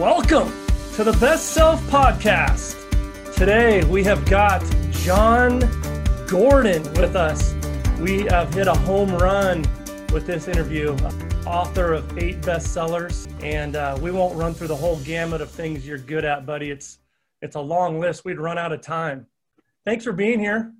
Welcome to the Best Self Podcast. Today we have got Jon Gordon with us. We have hit a home run with this interview. Author of eight bestsellers, and uh, we won't run through the whole gamut of things you're good at, buddy. It's it's a long list. We'd run out of time. Thanks for being here.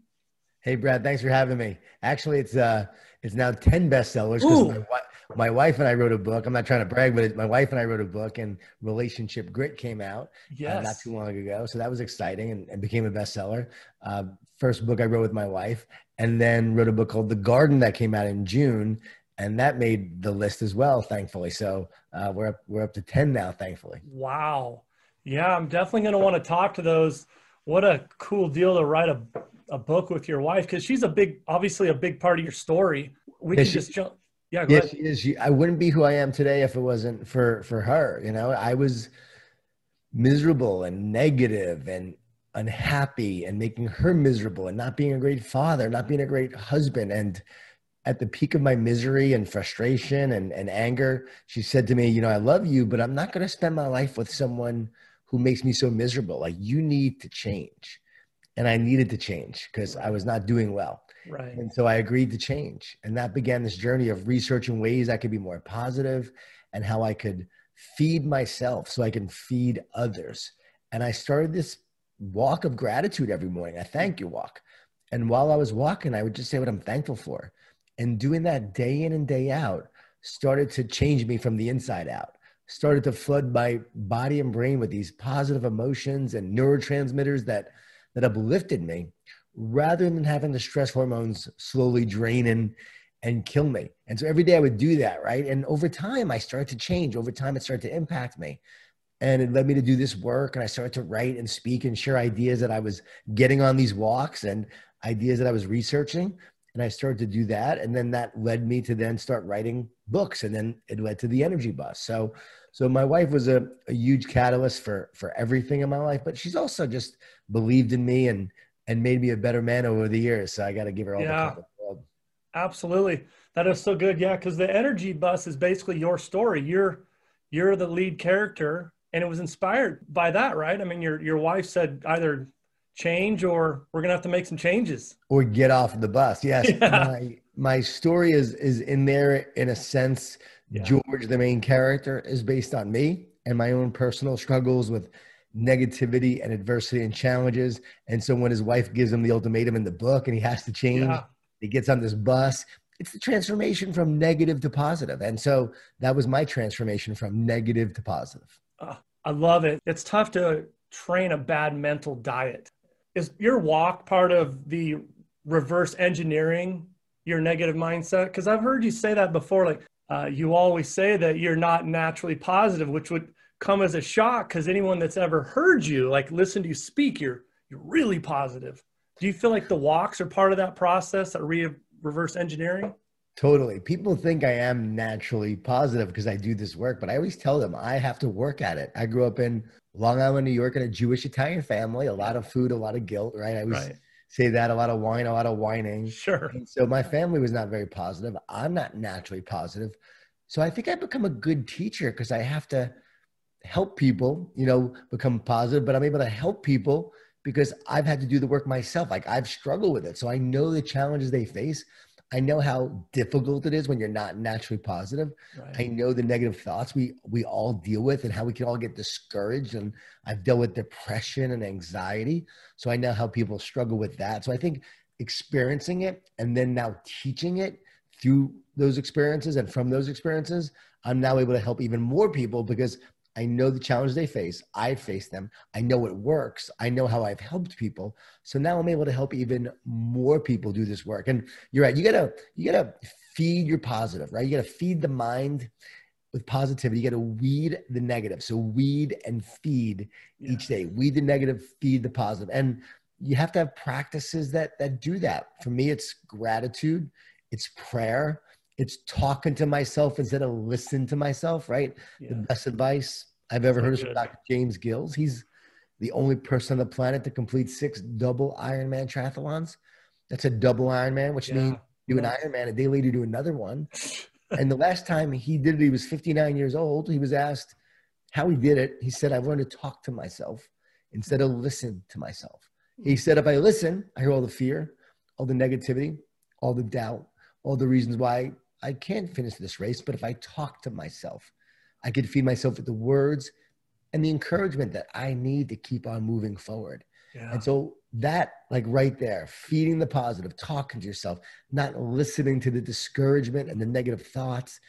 Hey, Brad. Thanks for having me. Actually, it's uh, it's now ten bestsellers because my, my wife and I wrote a book. I'm not trying to brag, but it, my wife and I wrote a book, and Relationship Grit came out yes. uh, not too long ago. So that was exciting and, and became a bestseller. Uh, first book I wrote with my wife, and then wrote a book called The Garden that came out in June, and that made the list as well, thankfully. So uh, we're up, we're up to ten now, thankfully. Wow. Yeah, I'm definitely going to want to talk to those. What a cool deal to write a, a book with your wife because she's a big, obviously a big part of your story. We yeah, can she, just jump yeah, yeah, she is. She, I wouldn't be who I am today if it wasn't for for her. You know, I was miserable and negative and unhappy and making her miserable and not being a great father, not being a great husband. And at the peak of my misery and frustration and, and anger, she said to me, You know, I love you, but I'm not going to spend my life with someone who makes me so miserable. Like, you need to change. And I needed to change because I was not doing well. Right. And so I agreed to change. And that began this journey of researching ways I could be more positive and how I could feed myself so I can feed others. And I started this walk of gratitude every morning. I thank you walk. And while I was walking, I would just say what I'm thankful for. And doing that day in and day out started to change me from the inside out, started to flood my body and brain with these positive emotions and neurotransmitters that, that uplifted me rather than having the stress hormones slowly drain and and kill me. And so every day I would do that, right? And over time I started to change. Over time it started to impact me. And it led me to do this work and I started to write and speak and share ideas that I was getting on these walks and ideas that I was researching. And I started to do that. And then that led me to then start writing books. And then it led to the energy bus. So so my wife was a, a huge catalyst for for everything in my life, but she's also just believed in me and and made me a better man over the years. So I got to give her all yeah, the world. Absolutely. That is so good. Yeah. Cause the energy bus is basically your story. You're, you're the lead character and it was inspired by that, right? I mean, your, your wife said either change or we're going to have to make some changes or get off the bus. Yes. Yeah. My, my story is, is in there in a sense. Yeah. George, the main character is based on me and my own personal struggles with negativity and adversity and challenges. And so when his wife gives him the ultimatum in the book and he has to change, yeah. he gets on this bus. It's the transformation from negative to positive. And so that was my transformation from negative to positive. Uh, I love it. It's tough to train a bad mental diet. Is your walk part of the reverse engineering your negative mindset? Because I've heard you say that before. Like uh, you always say that you're not naturally positive, which would come as a shock because anyone that's ever heard you, like listen to you speak, you're you're really positive. Do you feel like the walks are part of that process, that re- reverse engineering? Totally. People think I am naturally positive because I do this work, but I always tell them I have to work at it. I grew up in Long Island, New York, in a Jewish Italian family. A lot of food, a lot of guilt, right? I always right. say that a lot of wine, a lot of whining. Sure. And so my family was not very positive. I'm not naturally positive. So I think I become a good teacher because I have to help people, you know, become positive, but I'm able to help people because I've had to do the work myself. Like I've struggled with it. So I know the challenges they face. I know how difficult it is when you're not naturally positive. Right. I know the negative thoughts we we all deal with and how we can all get discouraged. And I've dealt with depression and anxiety. So I know how people struggle with that. So I think experiencing it and then now teaching it through those experiences and from those experiences, I'm now able to help even more people because I know the challenges they face. I face them. I know it works. I know how I've helped people. So now I'm able to help even more people do this work. And you're right. You gotta you gotta feed your positive, right? You gotta feed the mind with positivity. You gotta weed the negative. So weed and feed yeah. each day. Weed the negative, feed the positive. And you have to have practices that that do that. For me, it's gratitude, it's prayer, it's talking to myself instead of listening to myself, right? Yeah. The best advice I've ever so heard is from Dr. James Gills. He's the only person on the planet to complete six double Ironman triathlons. That's a double Ironman, which yeah. means do an Ironman a day later, do another one. and the last time he did it, he was 59 years old. He was asked, how he did it, he said, I learned to talk to myself instead of listen to myself. He said, if I listen, I hear all the fear, all the negativity, all the doubt, all the reasons why I can't finish this race. But if I talk to myself, I could feed myself with the words and the encouragement that I need to keep on moving forward. Yeah. And so that, like right there, feeding the positive, talking to yourself, not listening to the discouragement and the negative thoughts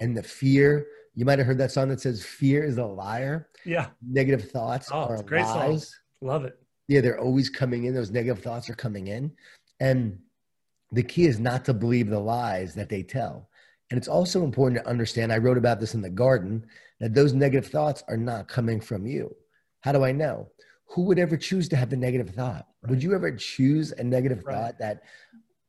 and the fear. You might have heard that song that says "Fear is a liar." Yeah. Negative thoughts oh, are great lies. Song. Love it. Yeah, they're always coming in. Those negative thoughts are coming in, and the key is not to believe the lies that they tell. And it's also important to understand. I wrote about this in the garden that those negative thoughts are not coming from you. How do I know? Who would ever choose to have the negative thought? Right. Would you ever choose a negative right. thought that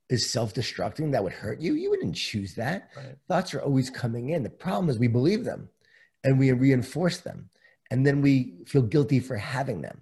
is self-destructing that would hurt you? You wouldn't choose that. Right. Thoughts are always coming in. The problem is we believe them and we reinforce them. And then we feel guilty for having them.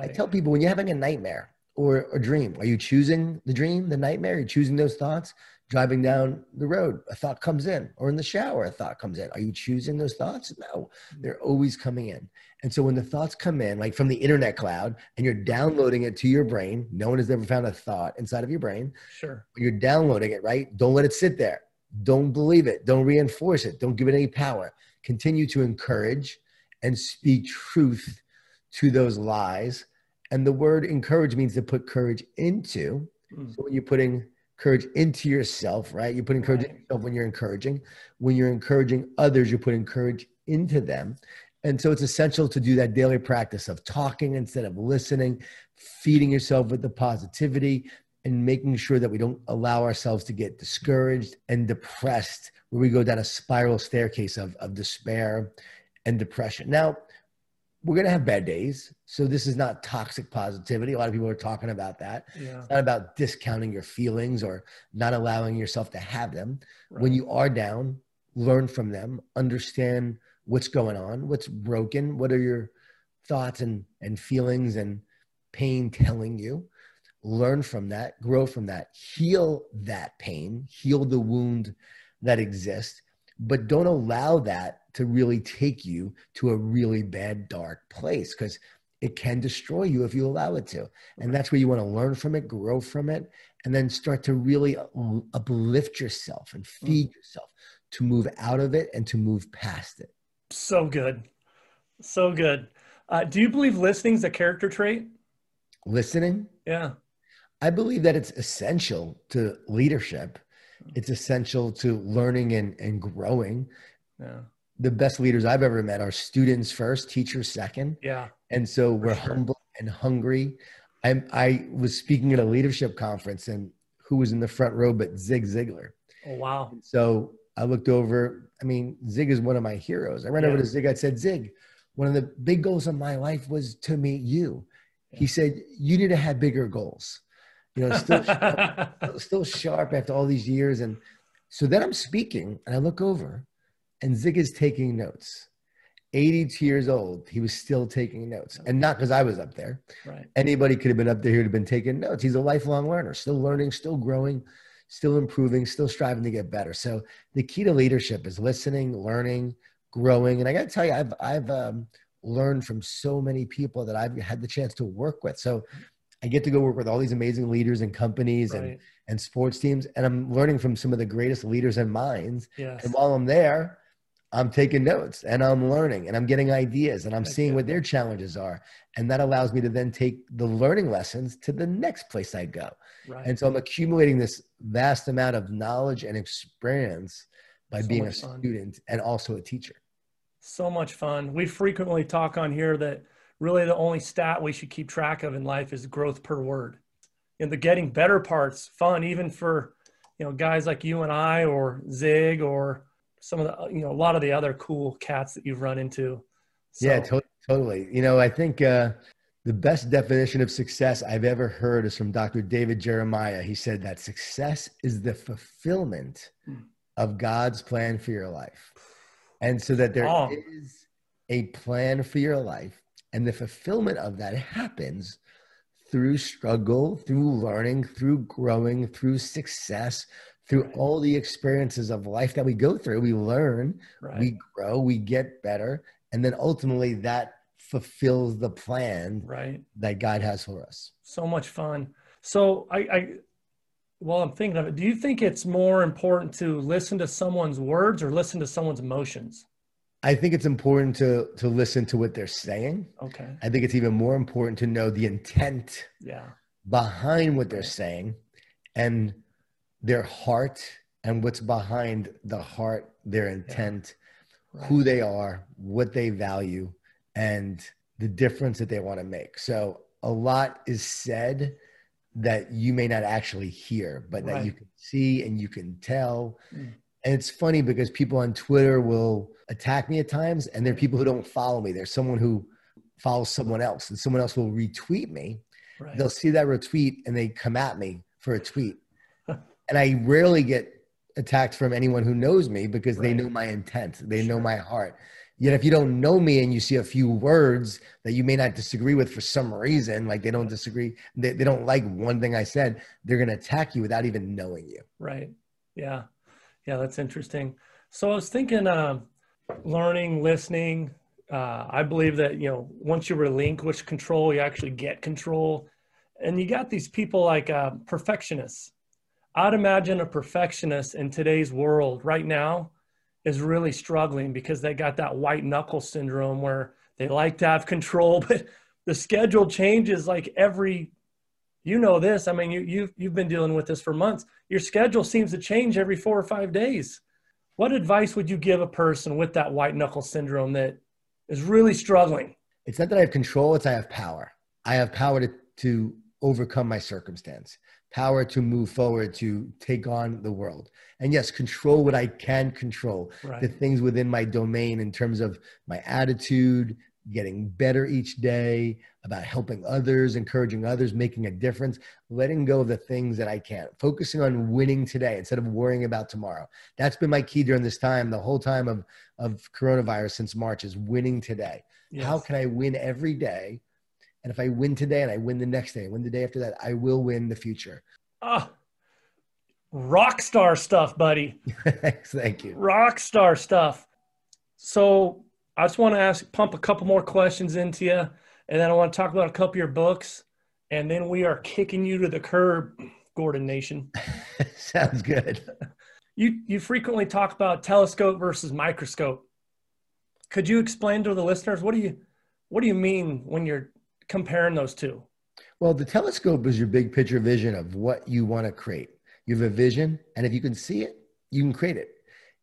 I tell people when you're having a nightmare or a dream, are you choosing the dream, the nightmare? Are you choosing those thoughts? driving down the road, a thought comes in, or in the shower, a thought comes in. Are you choosing those thoughts? No, they're always coming in. And so when the thoughts come in, like from the internet cloud, and you're downloading it to your brain, no one has ever found a thought inside of your brain. Sure. You're downloading it, right? Don't let it sit there. Don't believe it. Don't reinforce it. Don't give it any power. Continue to encourage and speak truth to those lies. And the word encourage means to put courage into. Mm. So when you're putting courage into yourself, right? You're putting courage right. yourself when you're encouraging. When you're encouraging others, you're putting courage into them. And so it's essential to do that daily practice of talking instead of listening, feeding yourself with the positivity, and making sure that we don't allow ourselves to get discouraged and depressed, where we go down a spiral staircase of, of despair and depression. Now, we're going to have bad days. So this is not toxic positivity. A lot of people are talking about that. Yeah. It's not about discounting your feelings or not allowing yourself to have them. Right. When you are down, learn from them, understand what's going on, what's broken, what are your thoughts and, and feelings and pain telling you. Learn from that, grow from that, heal that pain, heal the wound that exists, but don't allow that to really take you to a really bad, dark place because it can destroy you if you allow it to. And that's where you want to learn from it, grow from it, and then start to really uplift yourself and mm. feed yourself to move out of it and to move past it. So good. So good. Uh, do you believe listening is a character trait? Listening? Yeah. I believe that it's essential to leadership. It's essential to learning and, and growing. Yeah the best leaders I've ever met are students first, teachers second. Yeah. And so we're sure. humble and hungry. I I was speaking at a leadership conference and who was in the front row but Zig Ziglar. Oh wow. So I looked over. I mean, Zig is one of my heroes. I ran yeah. over to Zig. I said, Zig, one of the big goals of my life was to meet you. Yeah. He said, You need to have bigger goals. You know, still sharp, still sharp after all these years. And so then I'm speaking and I look over and Zig is taking notes. 82 years old, he was still taking notes. And not because I was up there. Right. Anybody could have been up there who'd have been taking notes. He's a lifelong learner, still learning, still growing, still improving, still striving to get better. So the key to leadership is listening, learning, growing. And I got to tell you, I've, I've um, learned from so many people that I've had the chance to work with. So I get to go work with all these amazing leaders and companies right. and, and sports teams. And I'm learning from some of the greatest leaders and minds. Yes. And while I'm there, I'm taking notes and I'm learning and I'm getting ideas and I'm seeing what their challenges are. And that allows me to then take the learning lessons to the next place I go. Right. And so I'm accumulating this vast amount of knowledge and experience by so being a fun. student and also a teacher. So much fun. We frequently talk on here that really the only stat we should keep track of in life is growth per word. And the getting better parts fun, even for you know guys like you and I or Zig or some of the you know a lot of the other cool cats that you've run into so. yeah to- totally you know i think uh, the best definition of success i've ever heard is from dr david jeremiah he said that success is the fulfillment hmm. of god's plan for your life and so that there oh. is a plan for your life and the fulfillment of that happens through struggle through learning through growing through success through right. all the experiences of life that we go through, we learn, right. we grow, we get better. and then ultimately that fulfills the plan right that God has for us. So much fun. So I, I well, I'm thinking of it. Do you think it's more important to listen to someone's words or listen to someone's emotions? I think it's important to to listen to what they're saying. Okay. I think it's even more important to know the intent Yeah. behind what they're saying and their heart and what's behind the heart, their intent, Right. who they are, what they value, and the difference that they want to make. So a lot is said that you may not actually hear, but that you can see and you can tell. Mm. And it's funny because people on Twitter will attack me at times, and there are people who don't follow me. There's someone who follows someone else, and someone else will retweet me. Right. They'll see that retweet and they come at me for a tweet. and I rarely get attacked from anyone who knows me because they Right. know my intent, they know my heart. Yet if you don't know me and you see a few words that you may not disagree with for some reason, like they don't disagree, they, they don't like one thing I said, they're going to attack you without even knowing you. Right. Yeah. Yeah, that's interesting. So I was thinking, uh, learning, listening. Uh, I believe that you know once you relinquish control, you actually get control. And you got these people like uh, perfectionists. I'd imagine a perfectionist in today's world right now is really struggling because they got that white knuckle syndrome where they like to have control, but the schedule changes like every you know this. I mean, you you've you've been dealing with this for months. Your schedule seems to change every four or five days. What advice would you give a person with that white knuckle syndrome that is really struggling? It's not that I have control, it's I have power. I have power to, to overcome my circumstance, power to move forward, to take on the world. And yes, control what I can control, the things within my domain in terms of my attitude, getting better each day, about helping others, encouraging others, making a difference, letting go of the things that I can't, focusing on winning today instead of worrying about tomorrow. That's been my key during this time, the whole time of, of coronavirus since March is winning today. How can I win every day? And if I win today and I win the next day, and win the day after that, I will win the future. Ah, rock star stuff, buddy. Thank you. rock star stuff. So I just want to ask, pump a couple more questions into you, and then I want to talk about a couple of your books, and then we are kicking you to the curb, Gordon Nation. Sounds good. You you frequently talk about telescope versus microscope. Could you explain to the listeners what do you what do you mean when you're comparing those two? Well, the telescope is your big picture vision of what you want to create. You have a vision, and if you can see it, you can create it.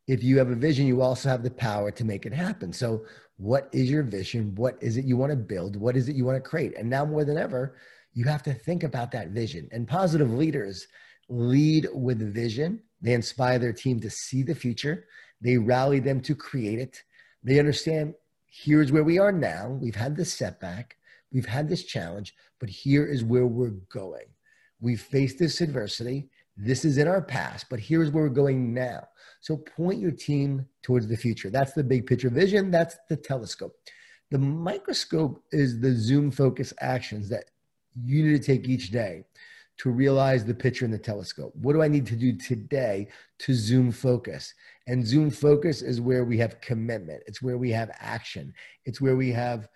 If you have a vision, you also have the power to make it happen. So, what is your vision? What is it you want to build? What is it you want to create? And now more than ever, you have to think about that vision. And positive leaders lead with vision. They inspire their team to see the future. They rally them to create it. They understand here's where we are now. We've had this setback. We've had this challenge, but here is where we're going. We've faced this adversity. This is in our past, but here's where we're going now. So point your team towards the future. That's the big picture vision. That's the telescope. The microscope is the zoom focus actions that you need to take each day to realize the picture in the telescope. What do I need to do today to zoom focus? And zoom focus is where we have commitment, it's where we have action, it's where we have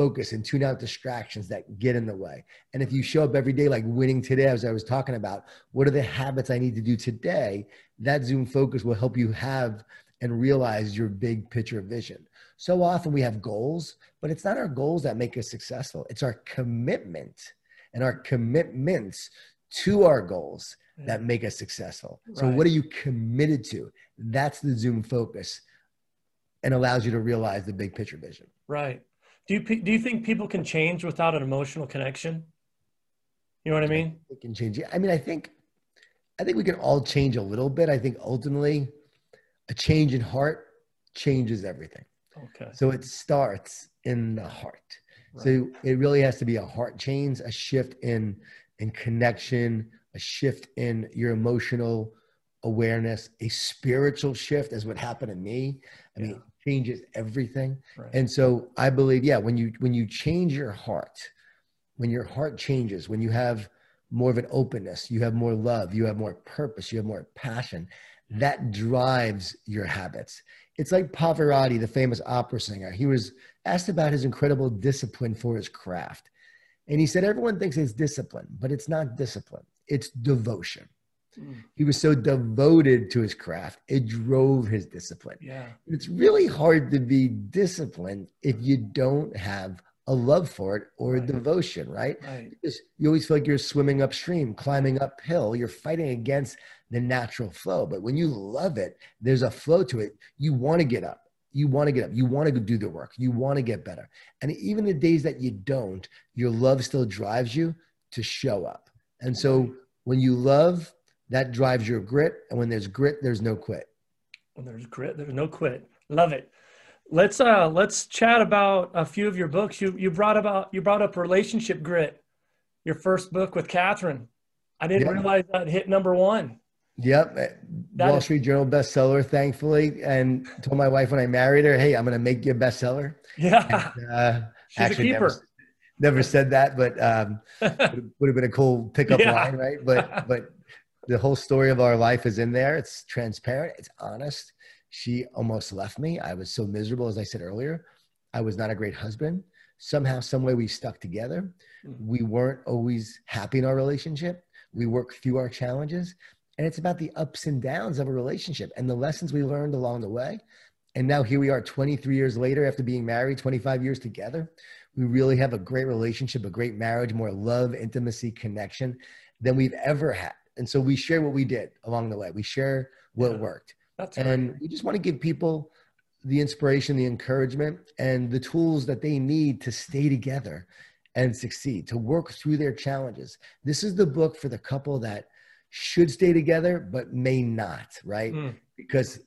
focus and tune out distractions that get in the way. And if you show up every day like winning today, as I was talking about, what are the habits I need to do today? That zoom focus will help you have and realize your big picture vision. So often we have goals, but it's not our goals that make us successful. It's our commitment and our commitments to our goals mm. that make us successful. So Right. what are you committed to? That's the zoom focus and allows you to realize the big picture vision. Right. Do you do you think people can change without an emotional connection? You know what I mean? It can change. I mean, I think, I think we can all change a little bit. I think ultimately, a change in heart changes everything. Okay. So it starts in the heart. So it really has to be a heart change, a shift in in connection, a shift in your emotional awareness, a spiritual shift, as what happened to me. I mean, Yeah. it changes everything. Right. And so I believe, yeah, when you when you change your heart, when your heart changes, when you have more of an openness, you have more love, you have more purpose, you have more passion, that drives your habits. it's like Pavarotti, the famous opera singer. He was asked about his incredible discipline for his craft. And he said, Everyone thinks it's discipline, but it's not discipline, it's devotion. Mm. He was so devoted to his craft, it drove his discipline. Yeah. It's really hard to be disciplined if you don't have a love for it or right. a devotion, right? right? You always feel like you're swimming upstream, climbing uphill, you're fighting against the natural flow. But when you love it, there's a flow to it. You want to get up. You want to get up. You want to do the work. You want to get better. And even the days that you don't, your love still drives you to show up. And so when you love, that drives your grit. And when there's grit, there's no quit. When there's grit, there's no quit. Love it. Let's uh let's chat about a few of your books. You you brought about you brought up relationship grit, your first book with Kathryn. I didn't yeah. realize that hit number one. Yep. That Wall is- Street Journal bestseller, thankfully. And told my wife when I married her, hey, I'm going to make you a bestseller. Yeah. And, uh, She's actually a keeper. Never, never said that, but um, would have been a cool pickup yeah. line, right? But, but the whole story of our life is in there. It's transparent, it's honest. She almost left me. I was so miserable, as I said earlier. I was not a great husband. Somehow, some way, we stuck together. Mm. We weren't always happy in our relationship. We worked through our challenges, and it's about the ups and downs of a relationship and the lessons we learned along the way. And now here we are 23 years later after being married, 25 years together. We really have a great relationship, a great marriage, more love, intimacy, connection than we've ever had. And so we share what we did along the way. We share what yeah, worked. That's and right. we just want to give people the inspiration, the encouragement, and the tools that they need to stay together and succeed, to work through their challenges. This is the book for the couple that should stay together but may not, right? Mm. Because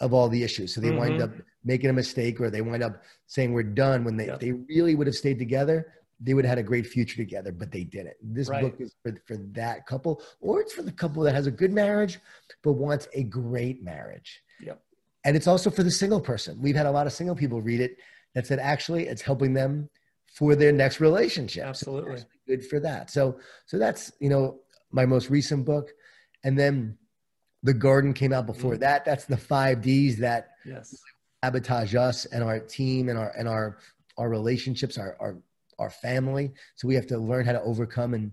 of all the issues. So they mm-hmm. wind up making a mistake or they wind up saying we're done when they, yep. they really would have stayed together. They would have had a great future together, but they didn't. This right. book is for, for that couple, or it's for the couple that has a good marriage but wants a great marriage. Yep. And it's also for the single person. We've had a lot of single people read it that said actually it's helping them for their next relationship. Absolutely. So good for that. So so that's you know my most recent book. And then The Garden came out before mm-hmm. that. That's the five D's that yes. sabotage us and our team and our and our our relationships, our our our family. So we have to learn how to overcome and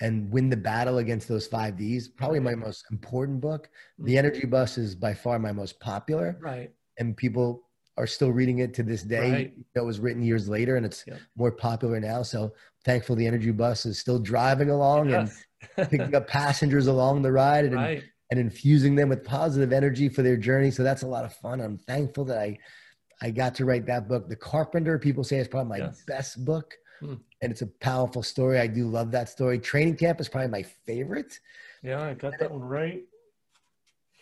and win the battle against those five D's. Probably my most important book. The mm-hmm. Energy Bus is by far my most popular. Right. And people are still reading it to this day. Right. It was written years later and it's yep. more popular now. So thankful the Energy Bus is still driving along yes. and picking up passengers along the ride and, right. and infusing them with positive energy for their journey. So that's a lot of fun. I'm thankful that I I got to write that book. The Carpenter, people say it's probably my yes. best book. Hmm. And it's a powerful story. I do love that story. Training Camp is probably my favorite. Yeah, I got that one right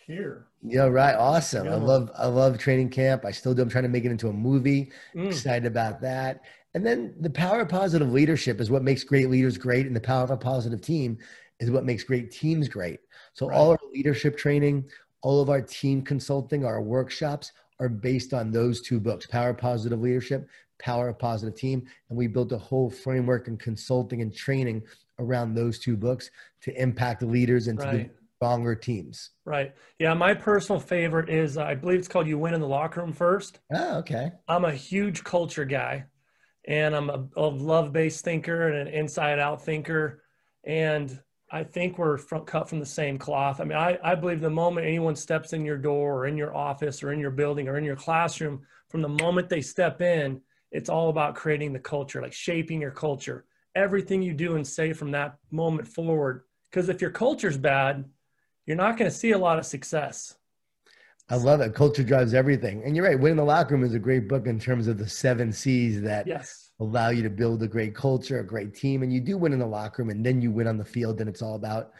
here. Yeah, right. Awesome. I love I love training camp. I still do. I'm trying to make it into a movie. Mm. Excited about that. And then the power of positive leadership is what makes great leaders great, and the power of a positive team is what makes great teams great. So right. all our leadership training, all of our team consulting, our workshops are based on those two books: Power of Positive Leadership, Power of Positive Team, and we built a whole framework and consulting and training around those two books to impact the leaders and right. to stronger teams. Right. Yeah. My personal favorite is, uh, I believe it's called You Win in the Locker Room First. Oh, okay. I'm a huge culture guy and I'm a, a love based thinker and an inside out thinker. And I think we're from, cut from the same cloth. I mean, I, I believe the moment anyone steps in your door or in your office or in your building or in your classroom, from the moment they step in, it's all about creating the culture, like shaping your culture. Everything you do and say from that moment forward. Because if your culture's bad, you're not going to see a lot of success. I love it. Culture drives everything. And you're right. Winning the Locker Room is a great book in terms of the seven C's that yes. allow you to build a great culture, a great team. And you do win in the locker room and then you win on the field and it's all about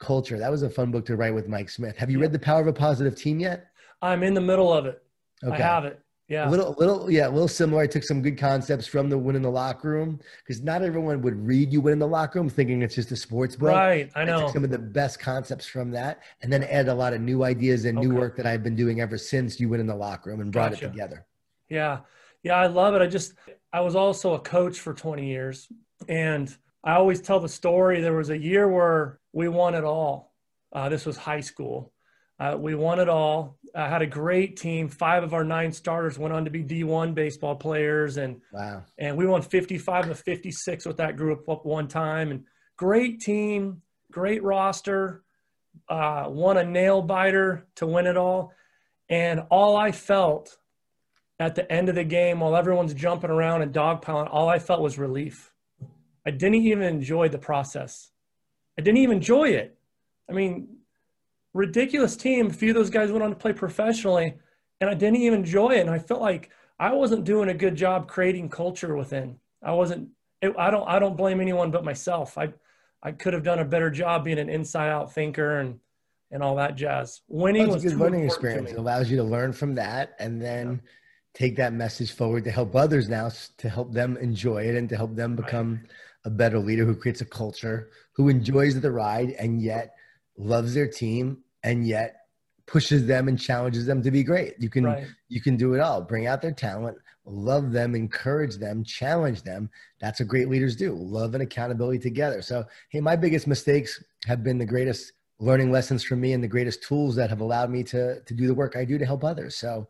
culture. That was a fun book to write with Mike Smith. Have you read The Power of a Positive Team yet? I'm in the middle of it. Okay. I have it. Yeah. A little, a little, yeah, a little similar. I took some good concepts from the Win in the Locker Room because not everyone would read You Win in the Locker Room thinking it's just a sports book. Right. I know. I took some of the best concepts from that and then add a lot of new ideas and new work that I've been doing ever since You Win in the Locker Room and brought gotcha. it together. Yeah. Yeah. I love it. I just, I was also a coach for 20 years and I always tell the story. There was a year where we won it all. Uh, this was high school. Uh, we won it all. I had a great team. Five of our nine starters went on to be D1 baseball players, and wow. And we won 55 of 56 with that group up one time. And great team, great roster. Uh, won a nail biter to win it all. And all I felt at the end of the game, while everyone's jumping around and dogpiling, all I felt was relief. I didn't even enjoy the process. I didn't even enjoy it. I mean, ridiculous team. A few of those guys went on to play professionally, and I didn't even enjoy it. And I felt like I wasn't doing a good job creating culture within. I wasn't. It, I don't. I don't blame anyone but myself. I I could have done a better job being an inside out thinker and and all that jazz. Winning That's was a good learning experience. It allows you to learn from that and then yeah. take that message forward to help others now to help them enjoy it and to help them become right. a better leader who creates a culture who enjoys the ride and yet loves their team and yet pushes them and challenges them to be great. You can right. you can do it all. Bring out their talent, love them, encourage them, challenge them. That's what great leaders do. Love and accountability together. So, hey, my biggest mistakes have been the greatest learning lessons for me and the greatest tools that have allowed me to to do the work I do to help others. So,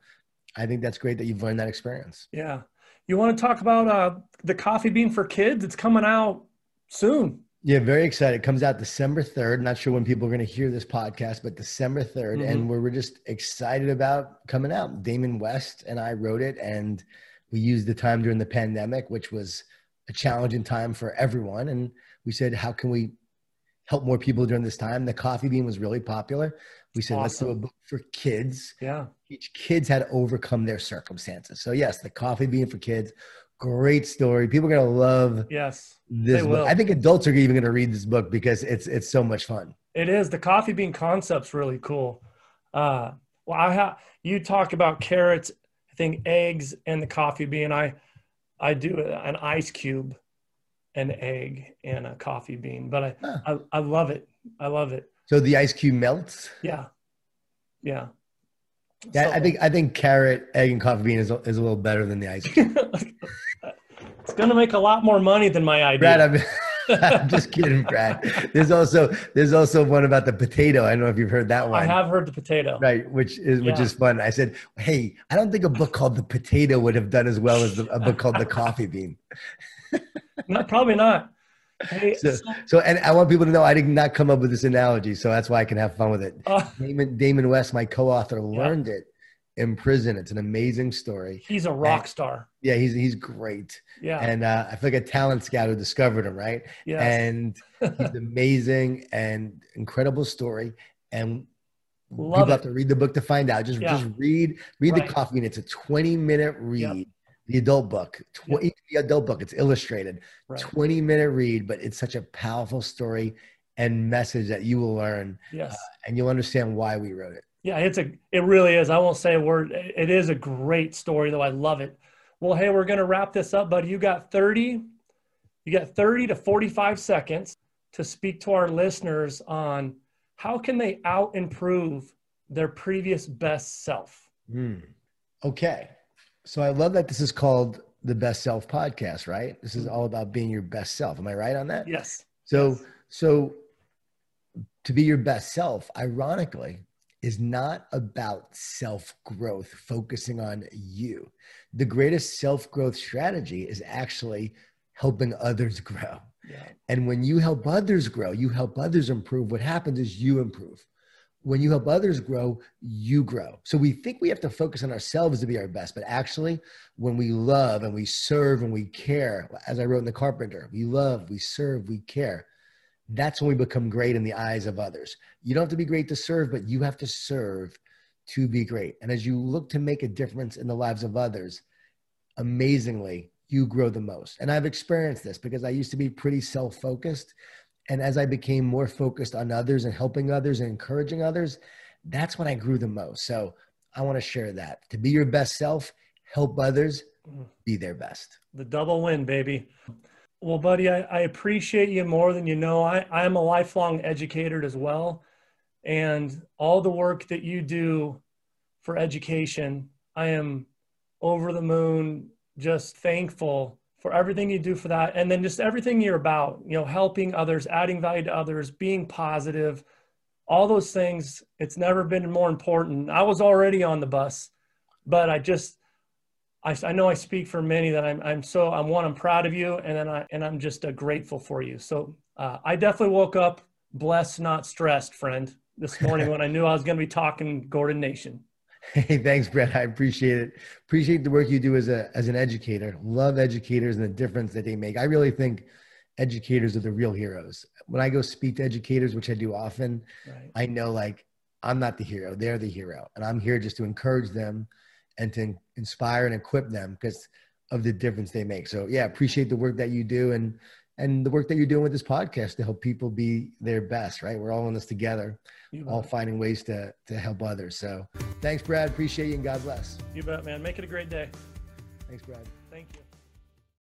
I think that's great that you've learned that experience. Yeah. You want to talk about uh, the coffee bean for kids? It's coming out soon. Yeah, very excited. It comes out December 3rd. Not sure when people are going to hear this podcast, but December 3rd. Mm-hmm. And we're, we're just excited about coming out. Damon West and I wrote it, and we used the time during the pandemic, which was a challenging time for everyone. And we said, how can we help more people during this time? The coffee bean was really popular. We said, awesome. let's do a book for kids. Yeah. Each kids had to overcome their circumstances. So, yes, the coffee bean for kids great story. People are gonna love yes this book. I think adults are even gonna read this book because it's it's so much fun. It is. The coffee bean concept's really cool. Uh, well, I have you talk about carrots, I think eggs, and the coffee bean. I I do an ice cube, an egg, and a coffee bean. But I huh. I, I love it. I love it. So the ice cube melts. Yeah, yeah. Yeah, so, I think I think carrot, egg, and coffee bean is is a little better than the ice cream. it's gonna make a lot more money than my idea. Brad, I'm, I'm just kidding, Brad. There's also there's also one about the potato. I don't know if you've heard that one. I have heard the potato. Right, which is which yeah. is fun. I said, hey, I don't think a book called The Potato would have done as well as the, a book called The Coffee Bean. not probably not. Hey, so, so, and I want people to know I did not come up with this analogy, so that's why I can have fun with it. Uh, Damon, Damon West, my co-author, learned it in prison. It's an amazing story. He's a rock and, star. Yeah, he's he's great. Yeah, and uh, I feel like a talent scout who discovered him, right? Yeah, and he's amazing and incredible story. And Love people it. have to read the book to find out. Just yeah. just read read right. the coffee. And it's a twenty minute read. Yep the adult book, tw- yep. the adult book. It's illustrated, right. 20 minute read, but it's such a powerful story and message that you will learn. Yes. Uh, and you'll understand why we wrote it. Yeah, it's a, it really is. I won't say a word. It is a great story though. I love it. Well, hey, we're going to wrap this up, buddy. You got 30, you got 30 to 45 seconds to speak to our listeners on how can they out improve their previous best self. Mm. Okay. So I love that this is called the Best Self Podcast, right? This is all about being your best self. Am I right on that? Yes. So yes. so to be your best self, ironically, is not about self growth, focusing on you. The greatest self growth strategy is actually helping others grow. Yeah. And when you help others grow, you help others improve. What happens is you improve when you help others grow, you grow. So we think we have to focus on ourselves to be our best, but actually, when we love and we serve and we care, as I wrote in The Carpenter, we love, we serve, we care. That's when we become great in the eyes of others. You don't have to be great to serve, but you have to serve to be great. And as you look to make a difference in the lives of others, amazingly, you grow the most. And I've experienced this because I used to be pretty self focused and as I became more focused on others and helping others and encouraging others, that's when I grew the most. So I want to share that. To be your best self, help others, mm. be their best. The double win, baby. Well, buddy, I, I appreciate you more than you know. I, I'm a lifelong educator as well. And all the work that you do for education, I am over the moon, just thankful for everything you do for that and then just everything you're about you know helping others adding value to others being positive all those things. It's never been more important. I was already on the bus, but I just, I, I know I speak for many that I'm, I'm so, I'm one, I'm proud of you. And then I, and I'm just uh, grateful for you. So uh, I definitely woke up blessed, not stressed, friend, this morning when I knew I was going to be talking Gordon Nation. Hey, thanks, Brett. I appreciate it. Appreciate the work you do as a as an educator. Love educators and the difference that they make. I really think educators are the real heroes. When I go speak to educators, which I do often, right. I know like I'm not the hero; they're the hero, and I'm here just to encourage them and to inspire and equip them because of the difference they make. So yeah, appreciate the work that you do and and the work that you're doing with this podcast to help people be their best. Right, we're all in this together, all finding ways to to help others. So thanks, Brad. Appreciate you and God bless. You bet, man. Make it a great day. Thanks, Brad.